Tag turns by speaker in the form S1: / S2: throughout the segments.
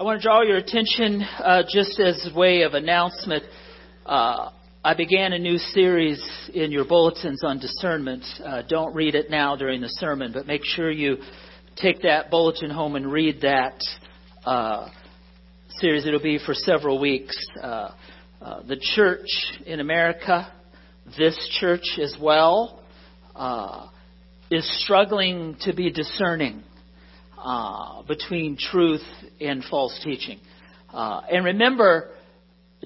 S1: I want to draw your attention uh, just as a way of announcement. Uh, I began a new series in your bulletins on discernment. Uh, don't read it now during the sermon, but make sure you take that bulletin home and read that uh, series. It'll be for several weeks. Uh, uh, the church in America, this church as well, is struggling to be discerning uh, between truth and false teaching. Uh, and remember,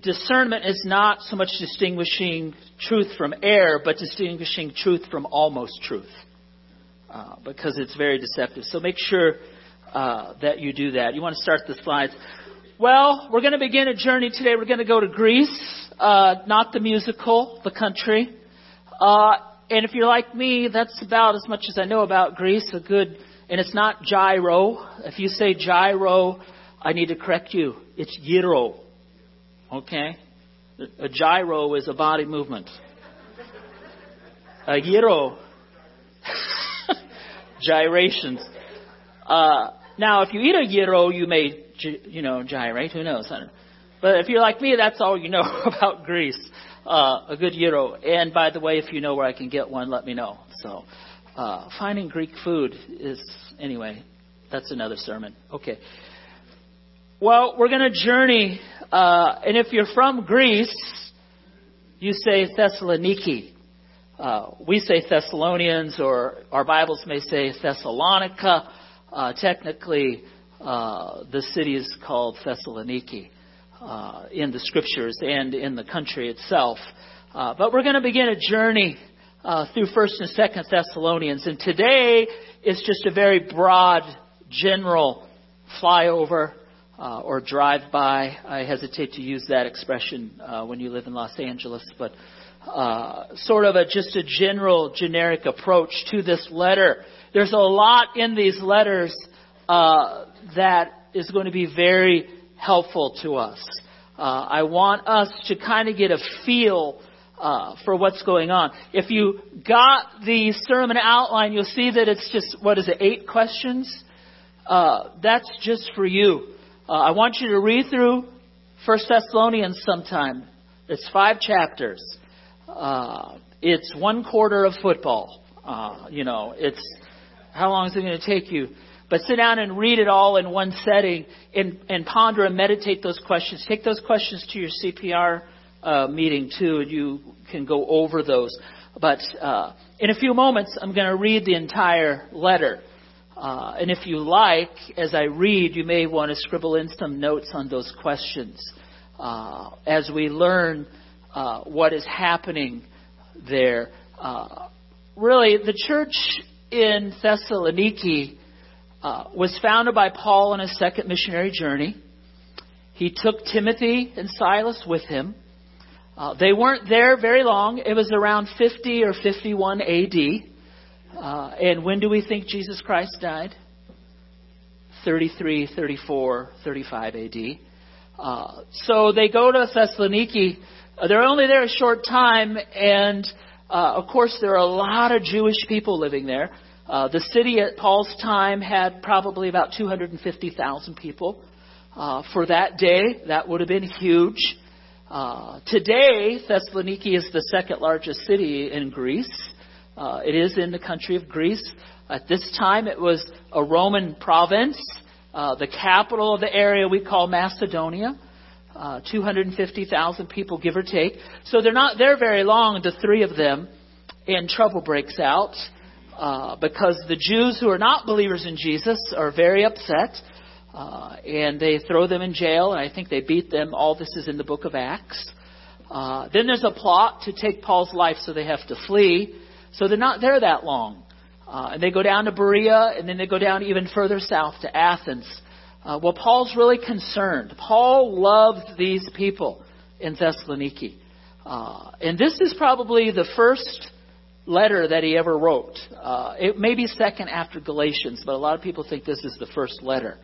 S1: discernment is not so much distinguishing truth from error, but distinguishing truth from almost truth. Uh, because it's very deceptive. So make sure uh, that you do that. You want to start the slides. Well, we're going to begin a journey today. We're going to go to Greece, uh, not the musical, the country. Uh, and if you're like me, that's about as much as I know about Greece. A good and it's not gyro. If you say gyro, I need to correct you. It's gyro. Okay? A gyro is a body movement. A gyro. Gyrations. Uh, now, if you eat a gyro, you may, you know, gyrate. Who knows? But if you're like me, that's all you know about Greece. Uh, a good gyro. And by the way, if you know where I can get one, let me know. So, uh, finding Greek food is, anyway, that's another sermon. Okay. Well, we're going to journey, uh, and if you're from Greece, you say Thessaloniki. Uh, we say Thessalonians, or our Bibles may say Thessalonica. Uh, technically, uh, the city is called Thessaloniki uh, in the scriptures and in the country itself. Uh, but we're going to begin a journey uh, through First and Second Thessalonians, and today it's just a very broad, general flyover uh, or drive by. I hesitate to use that expression uh, when you live in Los Angeles, but uh, sort of a just a general, generic approach to this letter. There's a lot in these letters uh, that is going to be very helpful to us. Uh, I want us to kind of get a feel uh, for what's going on. If you got the sermon outline, you'll see that it's just, what is it, eight questions? Uh, that's just for you. Uh, I want you to read through First Thessalonians sometime. It's five chapters. Uh, it's one quarter of football. Uh, you know, it's how long is it going to take you? But sit down and read it all in one setting and, and ponder and meditate those questions. Take those questions to your CPR uh, meeting too, and you can go over those. But uh, in a few moments, I'm going to read the entire letter. Uh, and if you like, as I read, you may want to scribble in some notes on those questions uh, as we learn uh, what is happening there. Uh, really, the church in Thessaloniki was founded by Paul on his second missionary journey. He took Timothy and Silas with him. Uh, they weren't there very long. It was around 50 or 51 AD. Uh, and when do we think Jesus Christ died? 33, 34, 35 AD. Uh, so they go to Thessaloniki. Uh, they're only there a short time, and uh, of course, there are a lot of Jewish people living there. Uh, the city at Paul's time had probably about 250,000 people. for that day, that would have been huge. Uh, today, Thessaloniki is the second largest city in Greece. Uh, it is in the country of Greece. At this time, it was a Roman province. Uh, the capital of the area we call Macedonia. Uh, 250,000 people, give or take. So they're not there very long, the three of them, and trouble breaks out uh, because the Jews who are not believers in Jesus are very upset. Uh, and they throw them in jail, and I think they beat them. All this is in the book of Acts. Uh, then there's a plot to take Paul's life, so they have to flee. So they're not there that long. Uh, and they go down to Berea, and then they go down even further south to Athens. Uh, well, Paul's really concerned. Paul loved these people in Thessaloniki. Uh, and this is probably the first letter that he ever wrote. Uh, it may be second after Galatians, but a lot of people think this is the first letter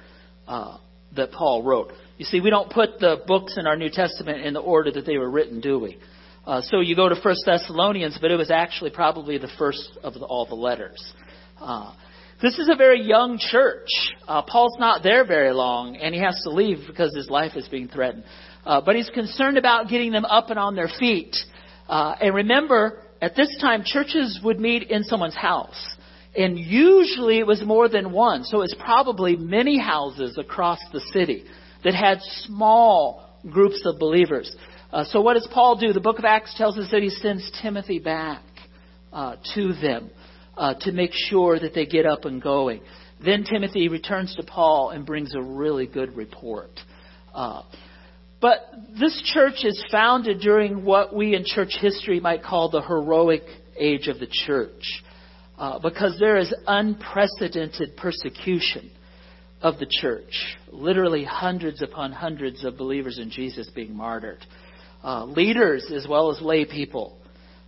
S1: uh, that Paul wrote. You see, we don't put the books in our New Testament in the order that they were written, do we? Uh, so you go to First Thessalonians, but it was actually probably the first of the, all the letters. Uh, This is a very young church. Uh, Paul's not there very long, and he has to leave because his life is being threatened. Uh, but he's concerned about getting them up and on their feet. Uh, and remember, at this time, churches would meet in someone's house. And usually it was more than one. So it's probably many houses across the city that had small groups of believers. Uh, so what does Paul do? The book of Acts tells us that he sends Timothy back uh, to them uh, to make sure that they get up and going. Then Timothy returns to Paul and brings a really good report. Uh, but this church is founded during what we in church history might call the heroic age of the church. Uh, because there is unprecedented persecution of the church. Literally hundreds upon hundreds of believers in Jesus being martyred. Uh, leaders as well as lay people.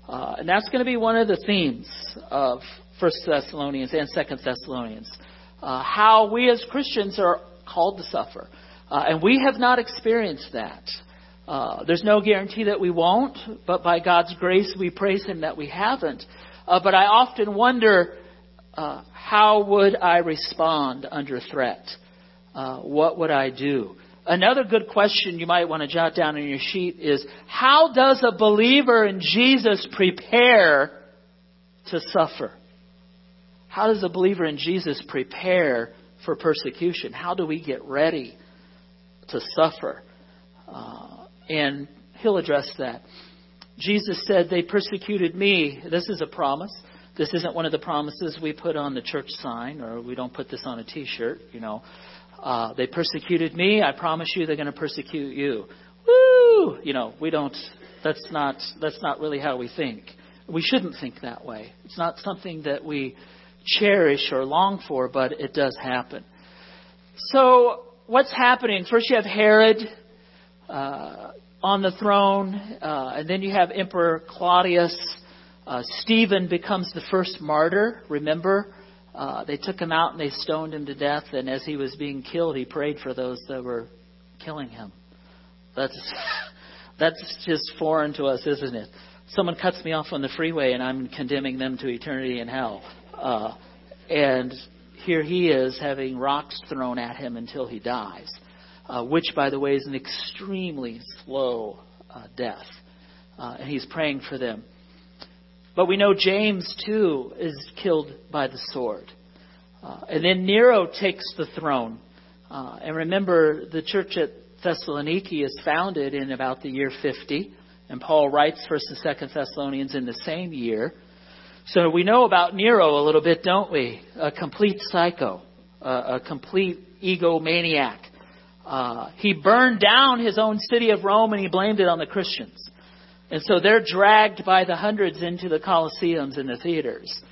S1: Uh, and that's going to be one of the themes of First Thessalonians and Second Thessalonians. Uh, how we as Christians are called to suffer. Uh, and we have not experienced that. Uh, there's no guarantee that we won't, but by God's grace, we praise Him that we haven't. Uh, but I often wonder uh, how would I respond under threat? Uh, what would I do? Another good question you might want to jot down on your sheet is how does a believer in Jesus prepare to suffer? How does a believer in Jesus prepare for persecution? How do we get ready to suffer? Uh, and he'll address that. Jesus said, They persecuted me. This is a promise. This isn't one of the promises we put on the church sign, or we don't put this on a t shirt, you know. Uh, they persecuted me. I promise you they're going to persecute you. Woo! You know, we don't, that's not, that's not really how we think. We shouldn't think that way. It's not something that we cherish or long for, but it does happen. So, what's happening? First, you have Herod uh, on the throne, uh, and then you have Emperor Claudius. Uh, Stephen becomes the first martyr. Remember, uh, they took him out and they stoned him to death. And as he was being killed, he prayed for those that were killing him. That's that's just foreign to us, isn't it? Someone cuts me off on the freeway, and I'm condemning them to eternity in hell. Uh, and here he is having rocks thrown at him until he dies, uh, which, by the way, is an extremely slow uh, death. Uh, and he's praying for them. But we know James, too, is killed by the sword. Uh, and then Nero takes the throne. Uh, and remember, the church at Thessaloniki is founded in about the year 50. And Paul writes 1st and 2nd Thessalonians in the same year. So we know about Nero a little bit, don't we? A complete psycho, a, a complete egomaniac. Uh, he burned down his own city of Rome and he blamed it on the Christians. And so they're dragged by the hundreds into the Colosseums and the theaters.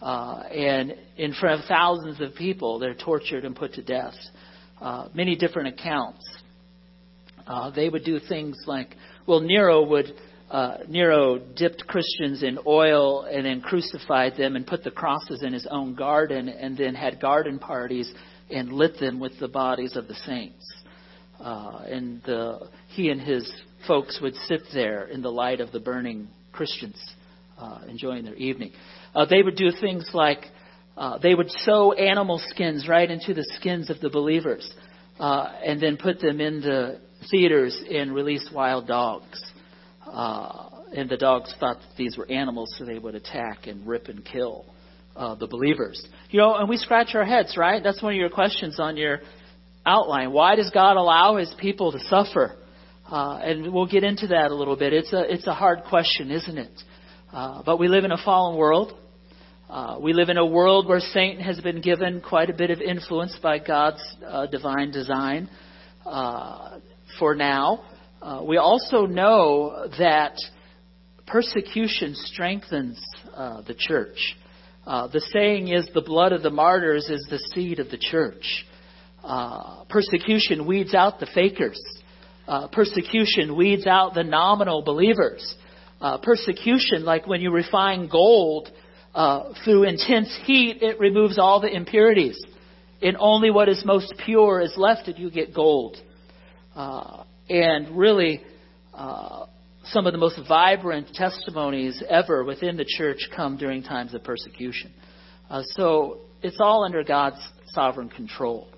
S1: Uh, and in front of thousands of people, they're tortured and put to death. Uh, many different accounts. Uh, they would do things like, well, Nero would uh, Nero dipped Christians in oil and then crucified them and put the crosses in his own garden and then had garden parties and lit them with the bodies of the saints. Uh, and the, he and his folks would sit there in the light of the burning Christians, uh, enjoying their evening. Uh, they would do things like uh, they would sew animal skins right into the skins of the believers uh, and then put them in the theaters and release wild dogs. Uh, and the dogs thought that these were animals, so they would attack and rip and kill the believers. You know, and we scratch our heads, right? That's one of your questions on your outline. Why does God allow His people to suffer? Uh, and we'll get into that a little bit. It's a it's a hard question, isn't it? Uh, but we live in a fallen world. Uh, we live in a world where Satan has been given quite a bit of influence by God's uh, divine design uh, for now. Uh, we also know that persecution strengthens the church. The saying is the blood of the martyrs is the seed of the church. Uh, persecution weeds out the fakers. Uh, persecution weeds out the nominal believers. Uh, persecution, like when you refine gold through intense heat, it removes all the impurities. And only what is most pure is left, and you get gold. Uh, and really uh, some of the most vibrant testimonies ever within the church come during times of persecution. Uh, so it's all under God's sovereign control.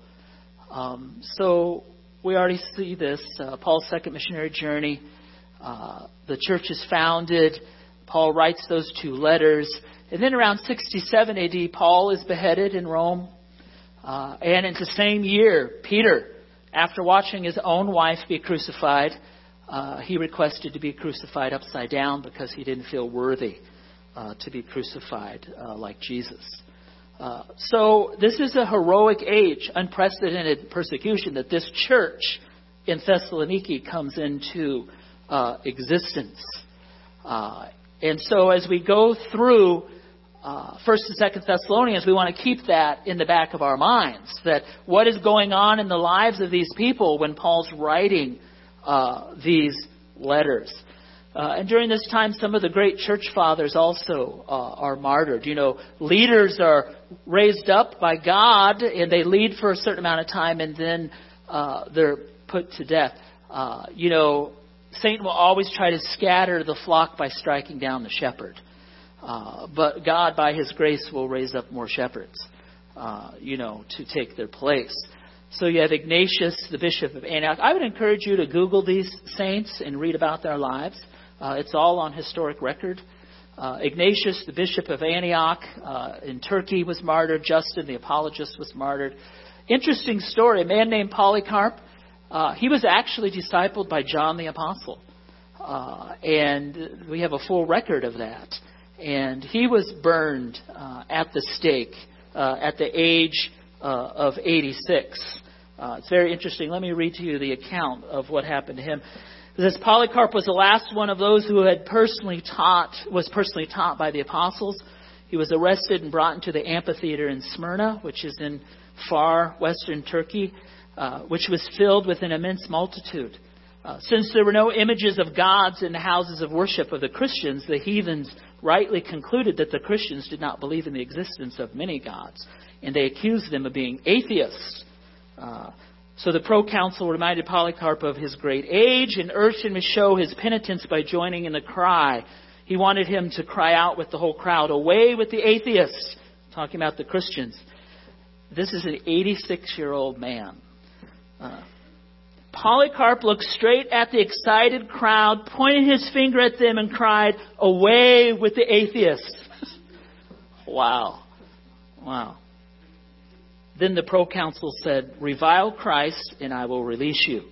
S1: Um, so we already see this. Uh, Paul's second missionary journey. Uh, the church is founded. Paul writes those two letters. And then around 67 AD, Paul is beheaded in Rome. Uh, and in the same year, Peter, after watching his own wife be crucified, uh, he requested to be crucified upside down because he didn't feel worthy uh, to be crucified uh, like Jesus. Uh, so this is a heroic age, unprecedented persecution that this church in Thessaloniki comes into uh, existence. Uh, and so as we go through uh, First and Second Thessalonians, we want to keep that in the back of our minds. That what is going on in the lives of these people when Paul's writing uh, these letters. Uh, and during this time, some of the great church fathers also uh, are martyred. You know, leaders are raised up by God, and they lead for a certain amount of time, and then uh, they're put to death. Uh, you know, Satan will always try to scatter the flock by striking down the shepherd. Uh, but God, by His grace, will raise up more shepherds, uh, you know, to take their place. So you have Ignatius, the bishop of Antioch. I would encourage you to Google these saints and read about their lives. Uh, it's all on historic record. Uh, Ignatius, the bishop of Antioch uh, in Turkey, was martyred. Justin, the apologist, was martyred. Interesting story. A man named Polycarp. Uh, he was actually discipled by John the Apostle, uh, and we have a full record of that. And he was burned uh, at the stake at the age of 86. it's very interesting. Let me read to you the account of what happened to him. This Polycarp was the last one of those who had personally taught, was personally taught by the apostles. He was arrested and brought into the amphitheater in Smyrna, which is in far western Turkey, uh, which was filled with an immense multitude. Uh, since there were no images of gods in the houses of worship of the Christians, the heathens rightly concluded that the Christians did not believe in the existence of many gods, and they accused them of being atheists. Uh, so the proconsul reminded Polycarp of his great age and urged him to show his penitence by joining in the cry. He wanted him to cry out with the whole crowd, Away with the atheists! Talking about the Christians. This is an 86 year old man. Uh, Polycarp looked straight at the excited crowd, pointed his finger at them, and cried, Away with the atheists! wow. Wow. Then the proconsul said, Revile Christ, and I will release you.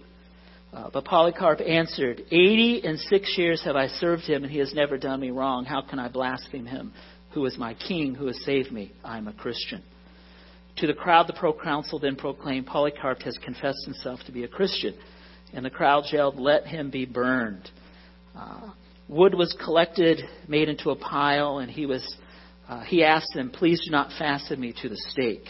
S1: Uh, but Polycarp answered, Eighty and six years have I served him, and he has never done me wrong. How can I blaspheme him, who is my king, who has saved me? I am a Christian. To the crowd, the proconsul then proclaimed, Polycarp has confessed himself to be a Christian. And the crowd yelled, Let him be burned. Uh, wood was collected, made into a pile, and he was. Uh, he asked them, Please do not fasten me to the stake.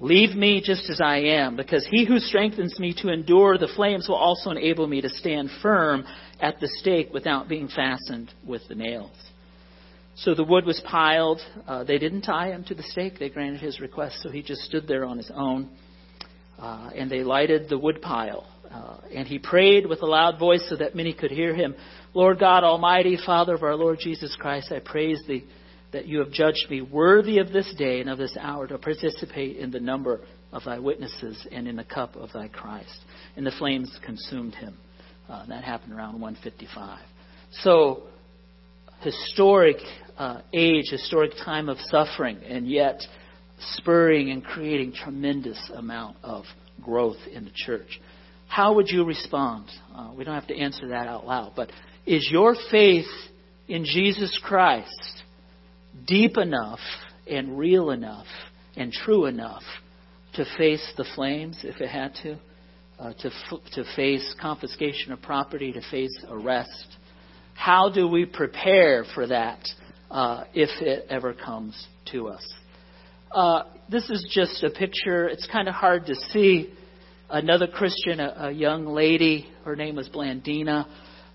S1: Leave me just as I am, because he who strengthens me to endure the flames will also enable me to stand firm at the stake without being fastened with the nails. So the wood was piled. Uh, they didn't tie him to the stake. They granted his request, so he just stood there on his own. Uh, and they lighted the wood pile. Uh, and he prayed with a loud voice so that many could hear him. Lord God Almighty, Father of our Lord Jesus Christ, I praise thee that you have judged me worthy of this day and of this hour to participate in the number of thy witnesses and in the cup of thy Christ. And the flames consumed him. Uh, that happened around 155. So, historic uh, age, historic time of suffering, and yet spurring and creating tremendous amount of growth in the church. How would you respond? Uh, we don't have to answer that out loud, but is your faith in Jesus Christ deep enough and real enough and true enough to face the flames if it had to, uh, to, to face confiscation of property, to face arrest. How do we prepare for that uh, if it ever comes to us? Uh, this is just a picture. It's kind of hard to see. Another Christian, a, a young lady, her name was Blandina.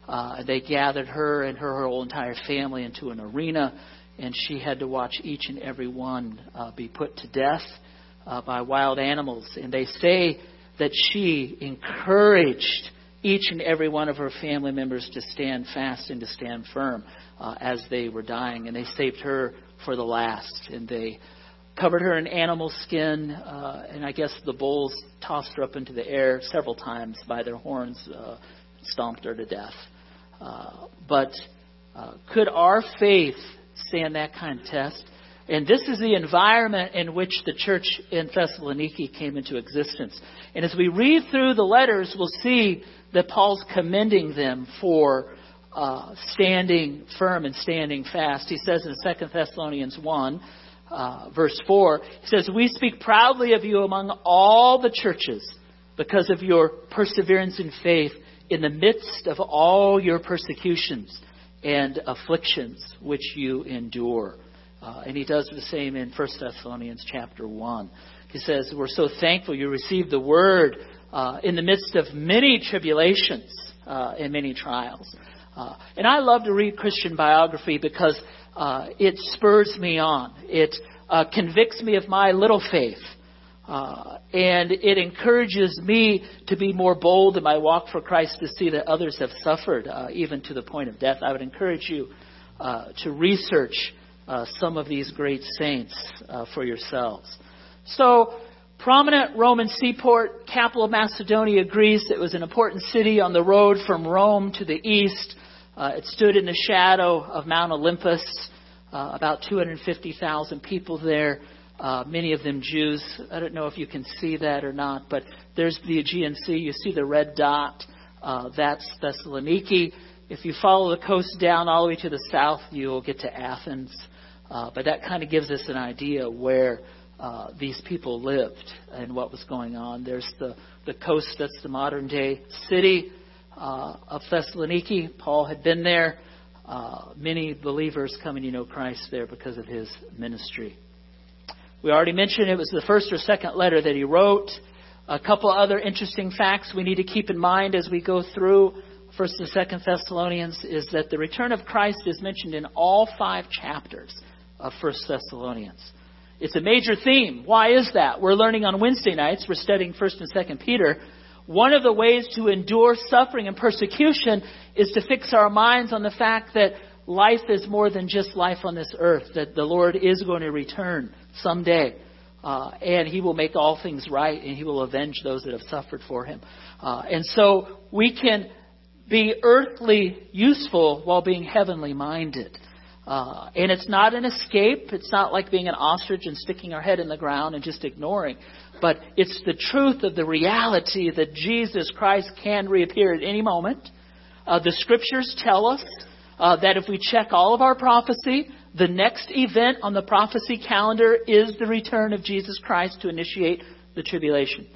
S1: Uh, they gathered her and her, her whole entire family into an arena and she had to watch each and every one uh, be put to death uh, by wild animals. And they say that she encouraged each and every one of her family members to stand fast and to stand firm uh, as they were dying. And they saved her for the last. And they covered her in animal skin, uh, and I guess the bulls tossed her up into the air several times by their horns, uh, stomped her to death. Uh, but uh, could our faith stand that kind of test? And this is the environment in which the church in Thessaloniki came into existence. And as we read through the letters, we'll see that Paul's commending them for uh, standing firm and standing fast. He says in 2 Thessalonians 1, uh, verse 4, he says, We speak proudly of you among all the churches because of your perseverance in faith in the midst of all your persecutions and afflictions which you endure. Uh, and he does the same in 1 Thessalonians chapter 1. He says, We're so thankful you received the word uh, in the midst of many tribulations uh, and many trials. Uh, and I love to read Christian biography because uh, it spurs me on. It uh, convicts me of my little faith. And it encourages me to be more bold in my walk for Christ to see that others have suffered, even to the point of death. I would encourage you to research uh, some of these great saints uh, for yourselves. So, prominent Roman seaport, capital of Macedonia, Greece. It was an important city on the road from Rome to the east. Uh, it stood in the shadow of Mount Olympus. Uh, about 250,000 people there, uh, many of them Jews. I don't know if you can see that or not, but there's the Aegean Sea. You see the red dot. Uh, that's Thessaloniki. If you follow the coast down all the way to the south, you'll get to Athens. Uh, but that kind of gives us an idea where uh, these people lived and what was going on. There's the, the coast, that's the modern day city uh, of Thessaloniki. Paul had been there. Uh, many believers coming to know Christ there because of his ministry. We already mentioned it was the first or second letter that he wrote. A couple other interesting facts we need to keep in mind as we go through First and Second Thessalonians is that the return of Christ is mentioned in all five chapters of First Thessalonians. It's a major theme. Why is that? We're learning on Wednesday nights. We're studying First and Second Peter. One of the ways to endure suffering and persecution is to fix our minds on the fact that life is more than just life on this earth. That the Lord is going to return someday. Uh, and he will make all things right and he will avenge those that have suffered for him. Uh, and so we can be earthly useful while being heavenly minded. Uh, and it's not an escape. It's not like being an ostrich and sticking our head in the ground and just ignoring. But it's the truth of the reality that Jesus Christ can reappear at any moment. Uh, the scriptures tell us uh, that if we check all of our prophecy, the next event on the prophecy calendar is the return of Jesus Christ to initiate the tribulation.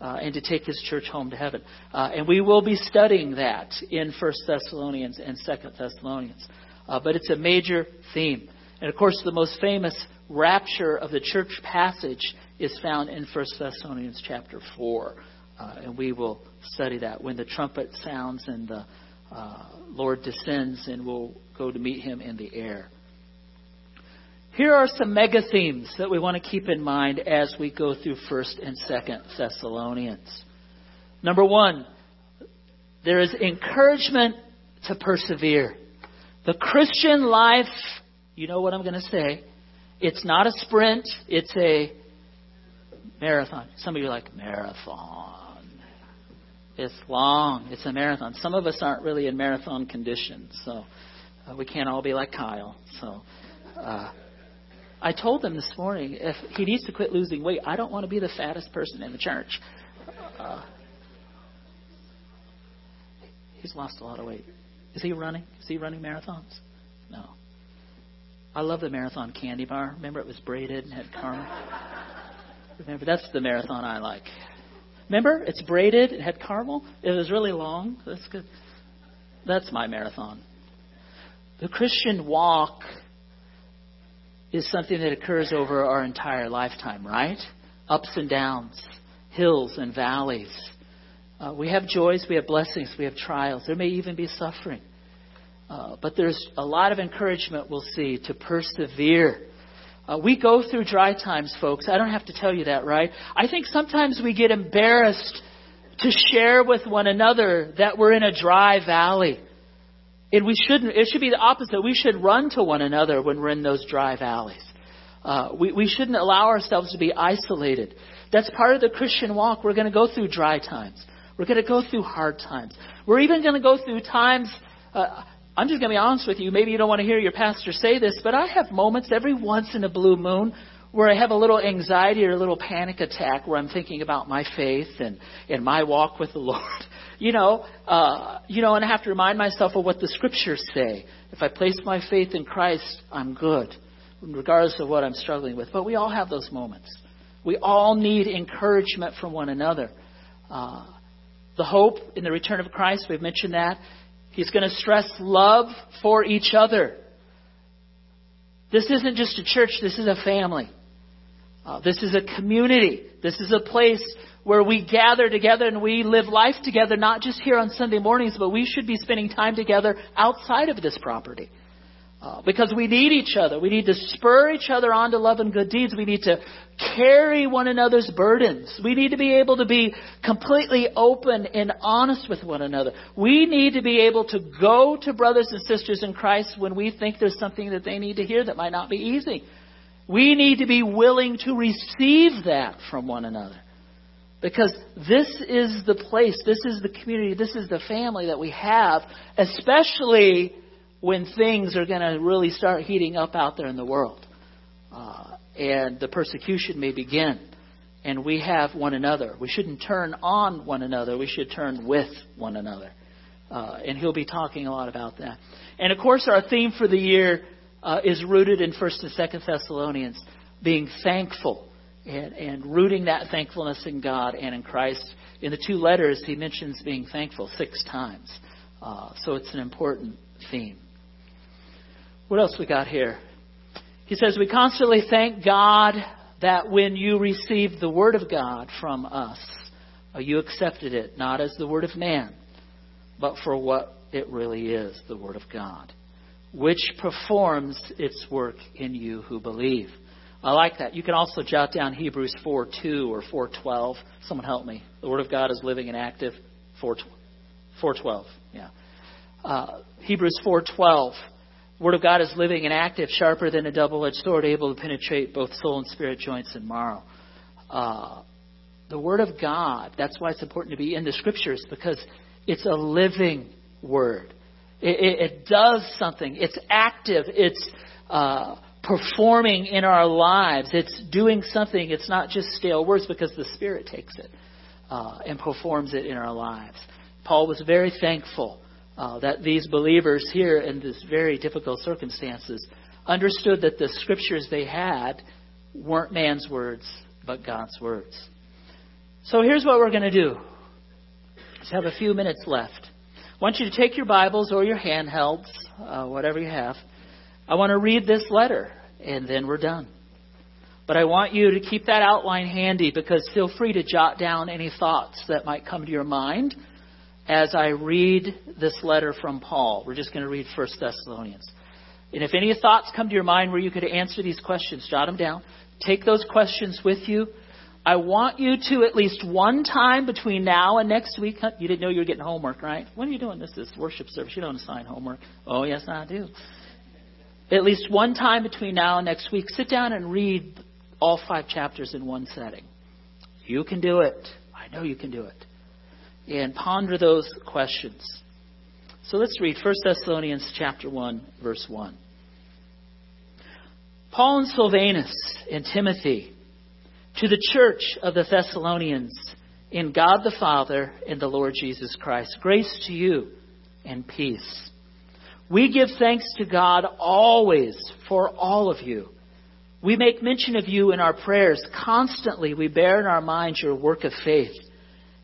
S1: Uh, and to take his church home to heaven. Uh, and we will be studying that in 1 Thessalonians and 2 Thessalonians uh, but it's a major theme. And of course, the most famous rapture of the church passage is found in 1 Thessalonians chapter 4. Uh, and we will study that when the trumpet sounds and the uh, Lord descends and we'll go to meet him in the air. Here are some mega themes that we want to keep in mind as we go through 1st and 2nd Thessalonians. Number one, there is encouragement to persevere. The Christian life, you know what I'm going to say, it's not a sprint, it's a marathon. Some of you are like, marathon. It's long, it's a marathon. Some of us aren't really in marathon condition, so uh, we can't all be like Kyle. So uh, I told him this morning if he needs to quit losing weight, I don't want to be the fattest person in the church. Uh, he's lost a lot of weight. Is he running? Is he running marathons? No. I love the marathon candy bar. Remember it was braided and had caramel? Remember, that's the marathon I like. Remember, it's braided, it had caramel, it was really long. That's good. That's my marathon. The Christian walk is something that occurs over our entire lifetime, right? Ups and downs, hills and valleys. Uh, we have joys, we have blessings, we have trials. There may even be suffering. Uh, but there's a lot of encouragement we'll see to persevere. Uh, we go through dry times, folks. I don't have to tell you that, right? I think sometimes we get embarrassed to share with one another that we're in a dry valley. And we shouldn't, it should be the opposite. We should run to one another when we're in those dry valleys. Uh, we, we shouldn't allow ourselves to be isolated. That's part of the Christian walk. We're going to go through dry times. We're going to go through hard times. We're even going to go through times. Uh, I'm just going to be honest with you. Maybe you don't want to hear your pastor say this, but I have moments every once in a blue moon where I have a little anxiety or a little panic attack where I'm thinking about my faith and, and my walk with the Lord. You know, uh, you know, and I have to remind myself of what the scriptures say. If I place my faith in Christ, I'm good, regardless of what I'm struggling with. But we all have those moments. We all need encouragement from one another. Uh, the hope in the return of Christ, we've mentioned that. He's going to stress love for each other. This isn't just a church, this is a family. Uh, this is a community. This is a place where we gather together and we live life together, not just here on Sunday mornings, but we should be spending time together outside of this property. Uh, because we need each other. We need to spur each other on to love and good deeds. We need to carry one another's burdens. We need to be able to be completely open and honest with one another. We need to be able to go to brothers and sisters in Christ when we think there's something that they need to hear that might not be easy. We need to be willing to receive that from one another. Because this is the place, this is the community, this is the family that we have, especially when things are going to really start heating up out there in the world. Uh, and the persecution may begin. And we have one another. We shouldn't turn on one another. We should turn with one another. Uh, and he'll be talking a lot about that. And of course, our theme for the year uh, is rooted in First and Second Thessalonians, being thankful and, and rooting that thankfulness in God and in Christ. In the two letters, he mentions being thankful six times. Uh, so it's an important theme. What else we got here? He says, We constantly thank God that when you received the Word of God from us, uh, you accepted it not as the Word of man, but for what it really is, the Word of God, which performs its work in you who believe. I like that. You can also jot down Hebrews 4 2 or 412. Someone help me. The Word of God is living and active. 412. Yeah. Uh, Hebrews 412 Word of God is living and active, sharper than a double-edged sword, able to penetrate both soul and spirit, joints and marrow. Uh, the Word of God, that's why it's important to be in the Scriptures, because it's a living Word. It, it, it does something. It's active. It's uh, performing in our lives. It's doing something. It's not just stale words, because the Spirit takes it uh, and performs it in our lives. Paul was very thankful uh, that these believers here in these very difficult circumstances understood that the scriptures they had weren't man's words, but God's words. So here's what we're going to do. Just have a few minutes left. I want you to take your Bibles or your handhelds, uh, whatever you have. I want to read this letter, and then we're done. But I want you to keep that outline handy because feel free to jot down any thoughts that might come to your mind as I read this letter from Paul. We're just going to read 1 Thessalonians. And if any thoughts come to your mind where you could answer these questions, jot them down. Take those questions with you. I want you to at least one time between now and next week. You didn't know you were getting homework, right? When are you doing this? This worship service. You don't assign homework. Oh, yes, I do. At least one time between now and next week, sit down and read all five chapters in one setting. You can do it. I know you can do it and ponder those questions. So let's read 1 Thessalonians chapter 1 verse 1. Paul and Silvanus and Timothy to the church of the Thessalonians in God the Father and the Lord Jesus Christ. Grace to you and peace. We give thanks to God always for all of you. We make mention of you in our prayers. Constantly we bear in our minds your work of faith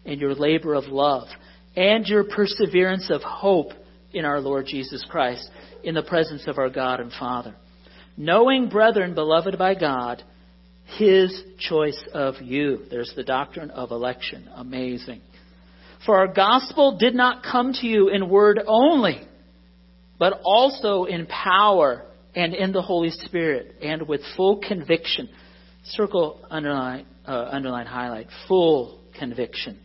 S1: and your labor of love and your perseverance of hope in our Lord Jesus Christ in the presence of our God and Father. Knowing, brethren, beloved by God, his choice of you. There's the doctrine of election. Amazing. For our gospel did not come to you in word only, but also in power and in the Holy Spirit and with full conviction. Circle, underline, uh, underline, highlight. Full conviction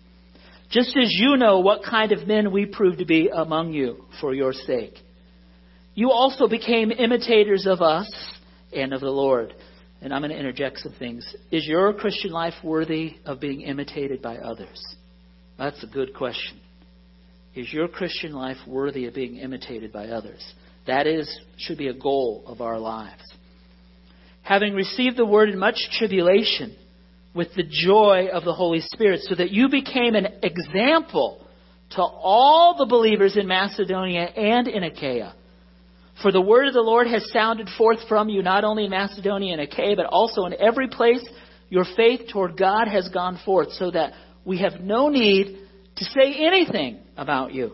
S1: just as you know what kind of men we proved to be among you for your sake. You also became imitators of us and of the Lord. and I'm going to interject some things. Is your Christian life worthy of being imitated by others? That's a good question. Is your Christian life worthy of being imitated by others? That is, should be a goal of our lives. Having received the word in much tribulation with the joy of the Holy Spirit, so that you became an example to all the believers in Macedonia and in Achaia. For the word of the Lord has sounded forth from you, not only in Macedonia and Achaia, but also in every place your faith toward God has gone forth, so that we have no need to say anything about you.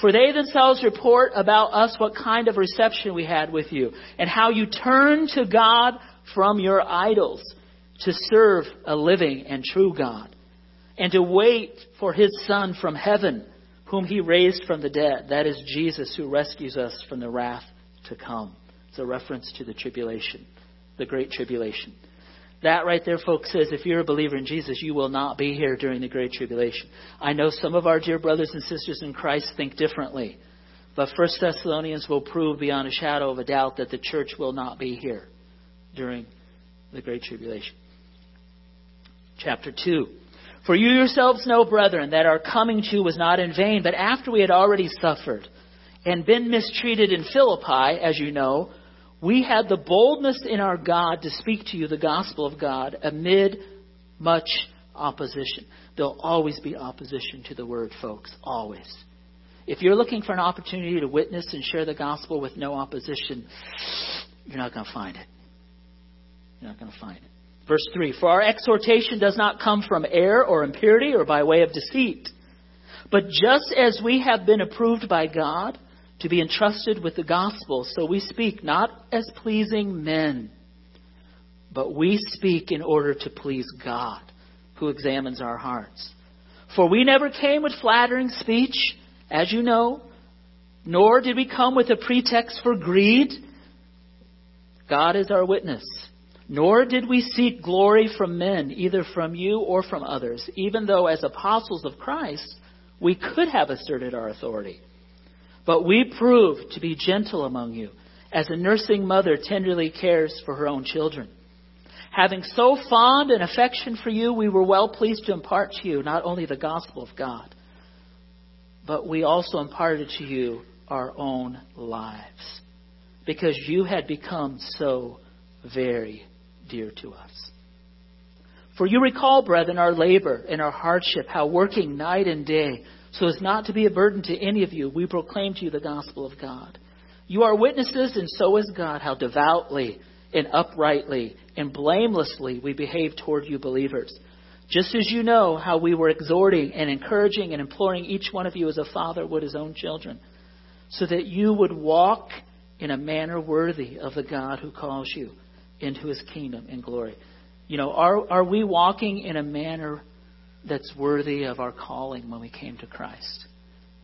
S1: For they themselves report about us what kind of reception we had with you, and how you turned to God from your idols to serve a living and true God, and to wait for his Son from heaven, whom he raised from the dead. That is Jesus who rescues us from the wrath to come. It's a reference to the tribulation, the great tribulation. That right there, folks, says if you're a believer in Jesus, you will not be here during the Great Tribulation. I know some of our dear brothers and sisters in Christ think differently, but First Thessalonians will prove beyond a shadow of a doubt that the church will not be here during the Great Tribulation. Chapter 2. For you yourselves know, brethren, that our coming to you was not in vain, but after we had already suffered and been mistreated in Philippi, as you know, we had the boldness in our God to speak to you the gospel of God amid much opposition. There'll always be opposition to the word, folks. Always. If you're looking for an opportunity to witness and share the gospel with no opposition, you're not going to find it. You're not going to find it. Verse 3 For our exhortation does not come from error or impurity or by way of deceit. But just as we have been approved by God, to be entrusted with the gospel. So we speak not as pleasing men, but we speak in order to please God, who examines our hearts. For we never came with flattering speech, as you know, nor did we come with a pretext for greed. God is our witness. Nor did we seek glory from men, either from you or from others, even though as apostles of Christ we could have asserted our authority. But we proved to be gentle among you, as a nursing mother tenderly cares for her own children. Having so fond an affection for you, we were well pleased to impart to you not only the gospel of God, but we also imparted to you our own lives, because you had become so very dear to us. For you recall, brethren, our labor and our hardship, how working night and day, so as not to be a burden to any of you, we proclaim to you the gospel of God. You are witnesses, and so is God, how devoutly and uprightly and blamelessly we behave toward you believers. Just as you know how we were exhorting and encouraging and imploring each one of you as a father would his own children, so that you would walk in a manner worthy of the God who calls you into his kingdom and glory. You know, are, are we walking in a manner that's worthy of our calling when we came to Christ?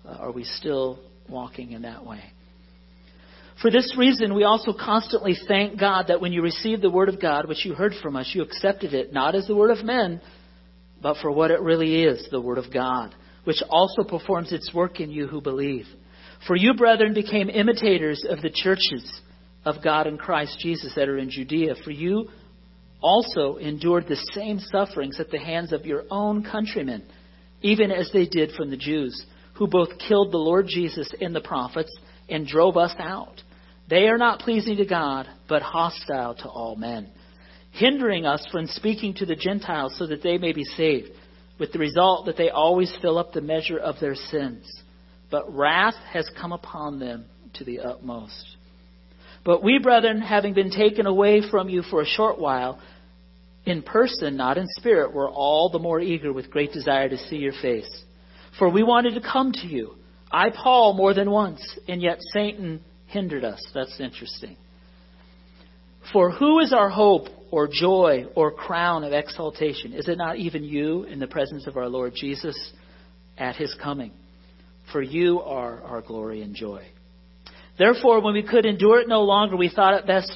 S1: Uh, are we still walking in that way? For this reason, we also constantly thank God that when you received the Word of God, which you heard from us, you accepted it not as the Word of men, but for what it really is, the Word of God, which also performs its work in you who believe. For you, brethren, became imitators of the churches of God in Christ Jesus that are in Judea. For you also endured the same sufferings at the hands of your own countrymen, even as they did from the Jews, who both killed the Lord Jesus and the prophets and drove us out. They are not pleasing to God, but hostile to all men, hindering us from speaking to the Gentiles so that they may be saved, with the result that they always fill up the measure of their sins. But wrath has come upon them to the utmost. But we, brethren, having been taken away from you for a short while, in person, not in spirit, were all the more eager with great desire to see your face. For we wanted to come to you. I, Paul, more than once, and yet Satan hindered us. That's interesting. For who is our hope or joy or crown of exaltation? Is it not even you in the presence of our Lord Jesus at his coming? For you are our glory and joy. Therefore, when we could endure it no longer, we thought it best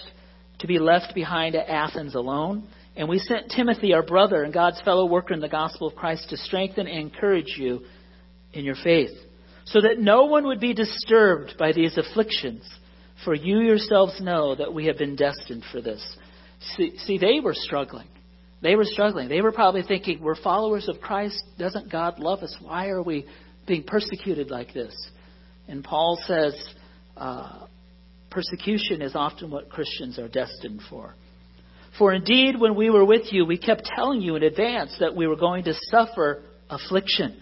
S1: to be left behind at Athens alone. And we sent Timothy, our brother and God's fellow worker in the gospel of Christ, to strengthen and encourage you in your faith, so that no one would be disturbed by these afflictions. For you yourselves know that we have been destined for this. See, see, they were struggling. They were struggling. They were probably thinking, we're followers of Christ. Doesn't God love us? Why are we being persecuted like this? And Paul says, uh, persecution is often what Christians are destined for. For indeed, when we were with you, we kept telling you in advance that we were going to suffer affliction.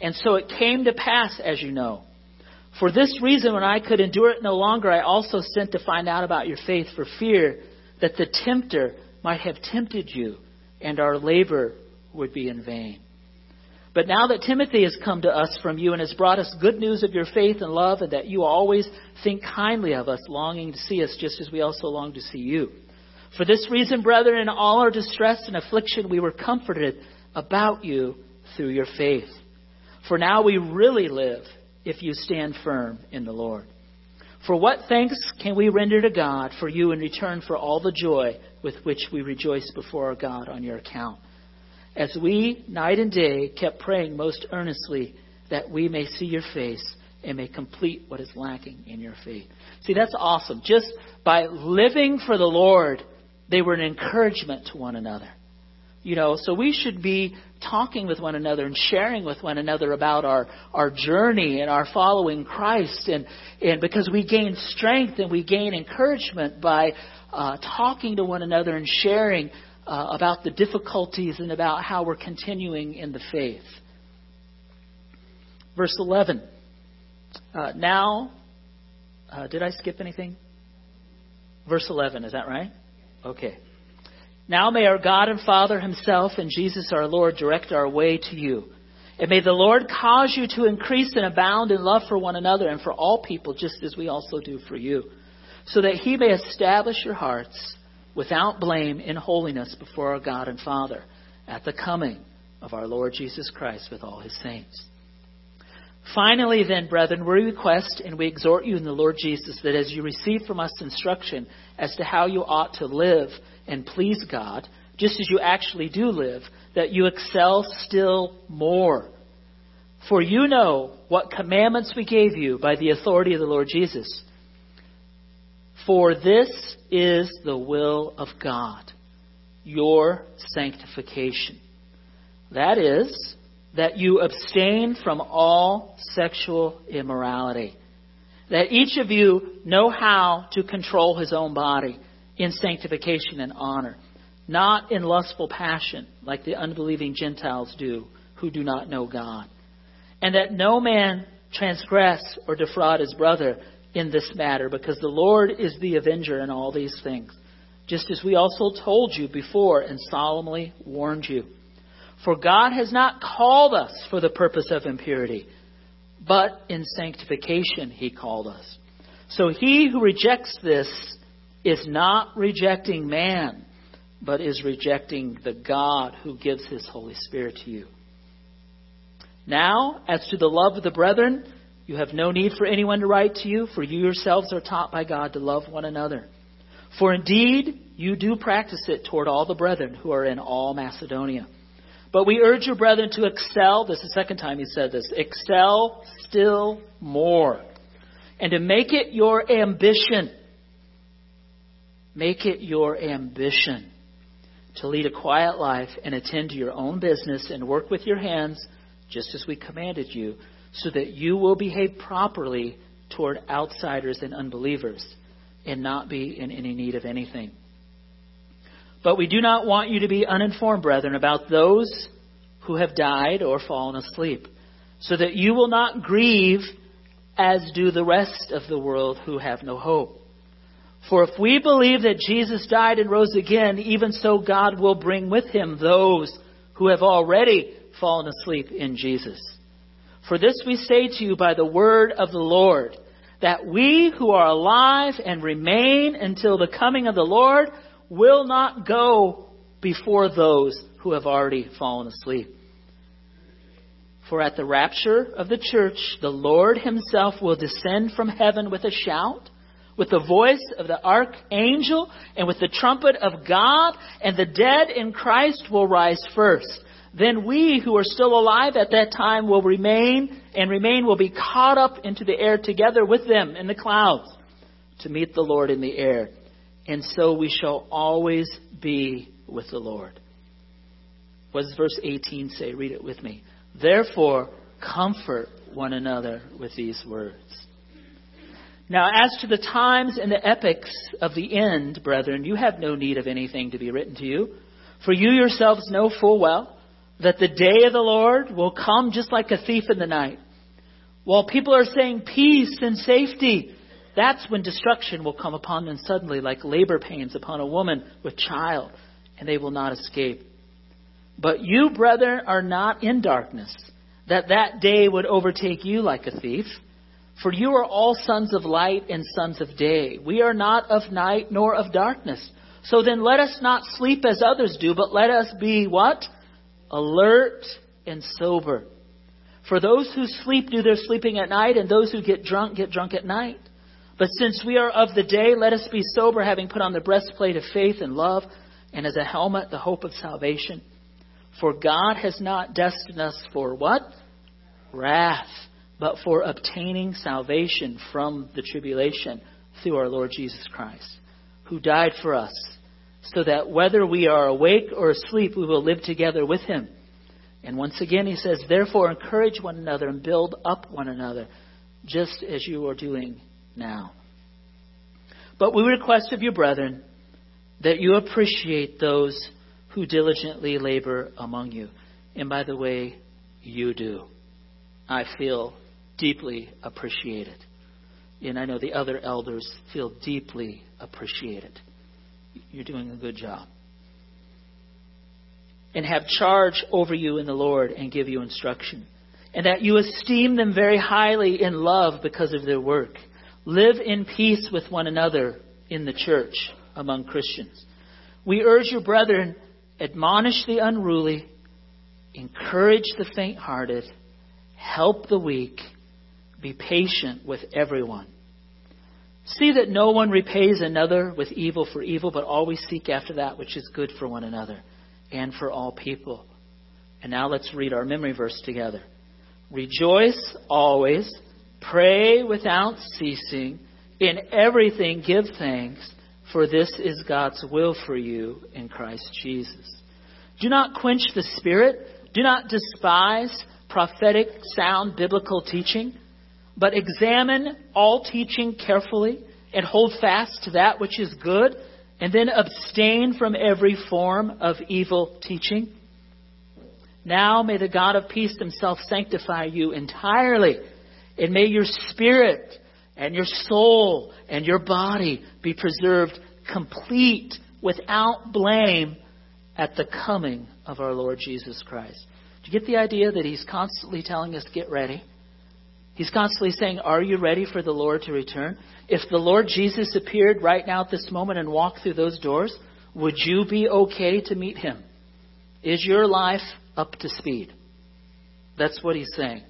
S1: And so it came to pass, as you know. For this reason, when I could endure it no longer, I also sent to find out about your faith for fear that the tempter might have tempted you and our labor would be in vain. But now that Timothy has come to us from you and has brought us good news of your faith and love, and that you always think kindly of us, longing to see us just as we also long to see you. For this reason, brethren, in all our distress and affliction, we were comforted about you through your faith. For now we really live if you stand firm in the Lord. For what thanks can we render to God for you in return for all the joy with which we rejoice before our God on your account? As we, night and day, kept praying most earnestly that we may see your face and may complete what is lacking in your faith. See, that's awesome. Just by living for the Lord, they were an encouragement to one another. You know, so we should be talking with one another and sharing with one another about our, our journey and our following Christ. And, and because we gain strength and we gain encouragement by uh, talking to one another and sharing uh, about the difficulties and about how we're continuing in the faith. Verse 11. Uh, now, uh, did I skip anything? Verse 11, is that right? Okay. Now may our God and Father Himself and Jesus our Lord direct our way to you. And may the Lord cause you to increase and abound in love for one another and for all people, just as we also do for you, so that He may establish your hearts without blame in holiness before our God and Father at the coming of our Lord Jesus Christ with all His saints. Finally, then, brethren, we request and we exhort you in the Lord Jesus that as you receive from us instruction as to how you ought to live and please God, just as you actually do live, that you excel still more. For you know what commandments we gave you by the authority of the Lord Jesus. For this is the will of God, your sanctification. That is, that you abstain from all sexual immorality. That each of you know how to control his own body in sanctification and honor, not in lustful passion like the unbelieving Gentiles do who do not know God. And that no man transgress or defraud his brother in this matter, because the Lord is the avenger in all these things, just as we also told you before and solemnly warned you. For God has not called us for the purpose of impurity, but in sanctification he called us. So he who rejects this is not rejecting man, but is rejecting the God who gives his Holy Spirit to you. Now, as to the love of the brethren, you have no need for anyone to write to you, for you yourselves are taught by God to love one another. For indeed, you do practice it toward all the brethren who are in all Macedonia. But we urge you, brethren, to excel. This is the second time he said this. Excel still more. And to make it your ambition. Make it your ambition to lead a quiet life and attend to your own business and work with your hands, just as we commanded you, so that you will behave properly toward outsiders and unbelievers and not be in any need of anything. But we do not want you to be uninformed, brethren, about those who have died or fallen asleep, so that you will not grieve as do the rest of the world who have no hope. For if we believe that Jesus died and rose again, even so God will bring with him those who have already fallen asleep in Jesus. For this we say to you by the word of the Lord, that we who are alive and remain until the coming of the Lord will not go before those who have already fallen asleep. For at the rapture of the church, the Lord himself will descend from heaven with a shout, with the voice of the archangel, and with the trumpet of God, and the dead in Christ will rise first. Then we who are still alive at that time will remain, and remain will be caught up into the air together with them in the clouds to meet the Lord in the air and so we shall always be with the Lord. What does verse 18 say? Read it with me. Therefore, comfort one another with these words. Now, as to the times and the epochs of the end, brethren, you have no need of anything to be written to you, for you yourselves know full well that the day of the Lord will come just like a thief in the night. While people are saying peace and safety, that's when destruction will come upon them suddenly, like labor pains upon a woman with child, and they will not escape. But you, brethren, are not in darkness, that that day would overtake you like a thief. For you are all sons of light and sons of day. We are not of night nor of darkness. So then let us not sleep as others do, but let us be what? Alert and sober. For those who sleep do their sleeping at night, and those who get drunk get drunk at night. But since we are of the day, let us be sober, having put on the breastplate of faith and love, and as a helmet, the hope of salvation. For God has not destined us for what? Wrath, but for obtaining salvation from the tribulation through our Lord Jesus Christ, who died for us, so that whether we are awake or asleep, we will live together with him. And once again, he says, Therefore, encourage one another and build up one another, just as you are doing now. But we request of you, brethren, that you appreciate those who diligently labor among you. And by the way, you do. I feel deeply appreciated. And I know the other elders feel deeply appreciated. You're doing a good job. And have charge over you in the Lord and give you instruction. And that you esteem them very highly in love because of their work. Live in peace with one another in the church among Christians. We urge you, brethren, admonish the unruly, encourage the faint hearted, help the weak, be patient with everyone. See that no one repays another with evil for evil, but always seek after that which is good for one another and for all people. And now let's read our memory verse together. Rejoice always Pray without ceasing. In everything give thanks, for this is God's will for you in Christ Jesus. Do not quench the Spirit. Do not despise prophetic, sound biblical teaching, but examine all teaching carefully and hold fast to that which is good, and then abstain from every form of evil teaching. Now may the God of peace himself sanctify you entirely and may your spirit and your soul and your body be preserved complete without blame at the coming of our Lord Jesus Christ. Do you get the idea that he's constantly telling us, to get ready? He's constantly saying, Are you ready for the Lord to return? If the Lord Jesus appeared right now at this moment and walked through those doors, would you be okay to meet him? Is your life up to speed? That's what he's saying.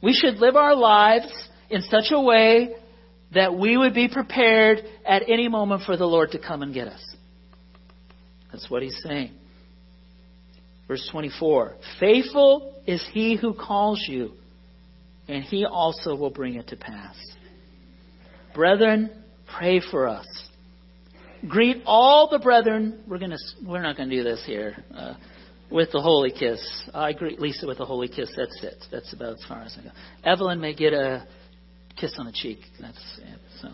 S1: We should live our lives in such a way that we would be prepared at any moment for the Lord to come and get us. That's what he's saying. Verse 24 Faithful is he who calls you, and he also will bring it to pass. Brethren, pray for us. Greet all the brethren. We're gonna. We're not to do this here. Uh, with the holy kiss. I greet Lisa with a holy kiss. That's it. That's about as far as I go. Evelyn may get a kiss on the cheek. That's it. So.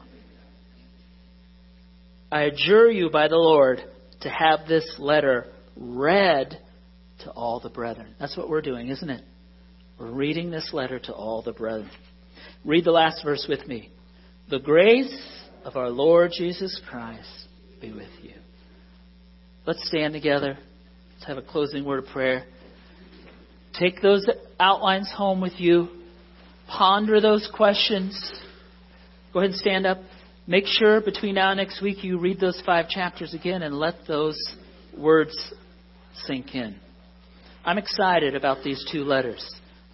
S1: I adjure you by the Lord to have this letter read to all the brethren. That's what we're doing, isn't it? We're reading this letter to all the brethren. Read the last verse with me. The grace of our Lord Jesus Christ be with you. Let's stand together. Let's have a closing word of prayer. Take those outlines home with you. Ponder those questions. Go ahead and stand up. Make sure between now and next week you read those five chapters again and let those words sink in. I'm excited about these two letters.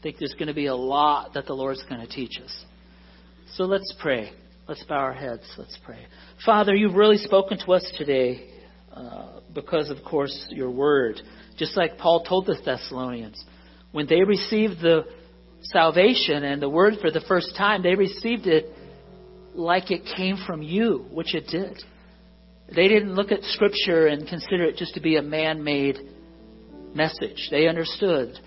S1: Think there's going to be a lot that the Lord's going to teach us. So let's pray. Let's bow our heads. Let's pray. Father, you've really spoken to us today. Uh, because, of course, your word. Just like Paul told the Thessalonians. When they received the salvation and the word for the first time, they received it like it came from you, which it did. They didn't look at Scripture and consider it just to be a man made message. They understood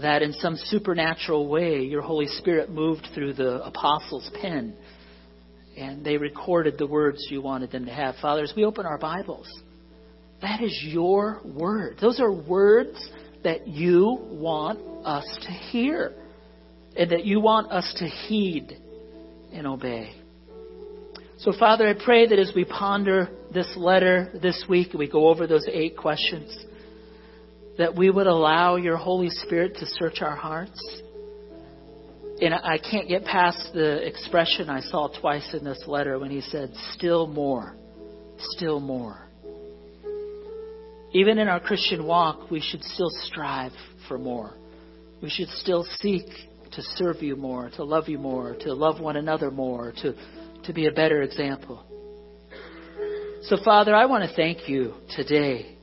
S1: that in some supernatural way your Holy Spirit moved through the apostles' pen and they recorded the words you wanted them to have. Fathers, we open our Bibles. That is your word. Those are words that you want us to hear and that you want us to heed and obey. So, Father, I pray that as we ponder this letter this week we go over those eight questions, that we would allow your Holy Spirit to search our hearts. And I can't get past the expression I saw twice in this letter when he said, still more, still more. Even in our Christian walk, we should still strive for more. We should still seek to serve you more, to love you more, to love one another more, to, to be a better example. So, Father, I want to thank you today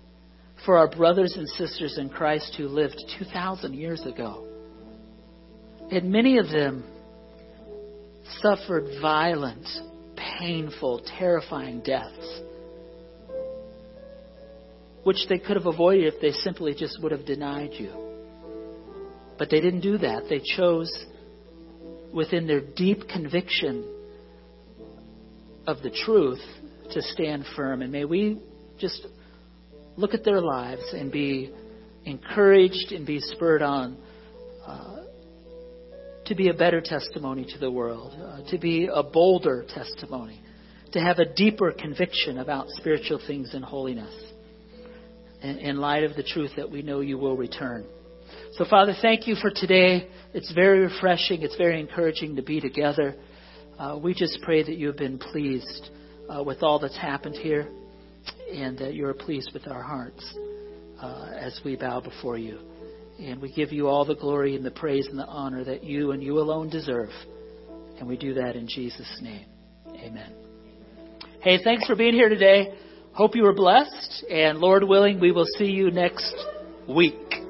S1: for our brothers and sisters in Christ who lived 2,000 years ago. And many of them suffered violent, painful, terrifying deaths, which they could have avoided if they simply just would have denied you. But they didn't do that. They chose, within their deep conviction of the truth, to stand firm. And may we just look at their lives and be encouraged and be spurred on uh, to be a better testimony to the world, uh, to be a bolder testimony, to have a deeper conviction about spiritual things and holiness in, in light of the truth that we know you will return. So, Father, thank you for today. It's very refreshing. It's very encouraging to be together. Uh, we just pray that you have been pleased uh, with all that's happened here and that you're pleased with our hearts uh, as we bow before you. And we give you all the glory and the praise and the honor that you and you alone deserve. And we do that in Jesus' name. Amen. Hey, thanks for being here today. Hope you were blessed. And Lord willing, we will see you next week.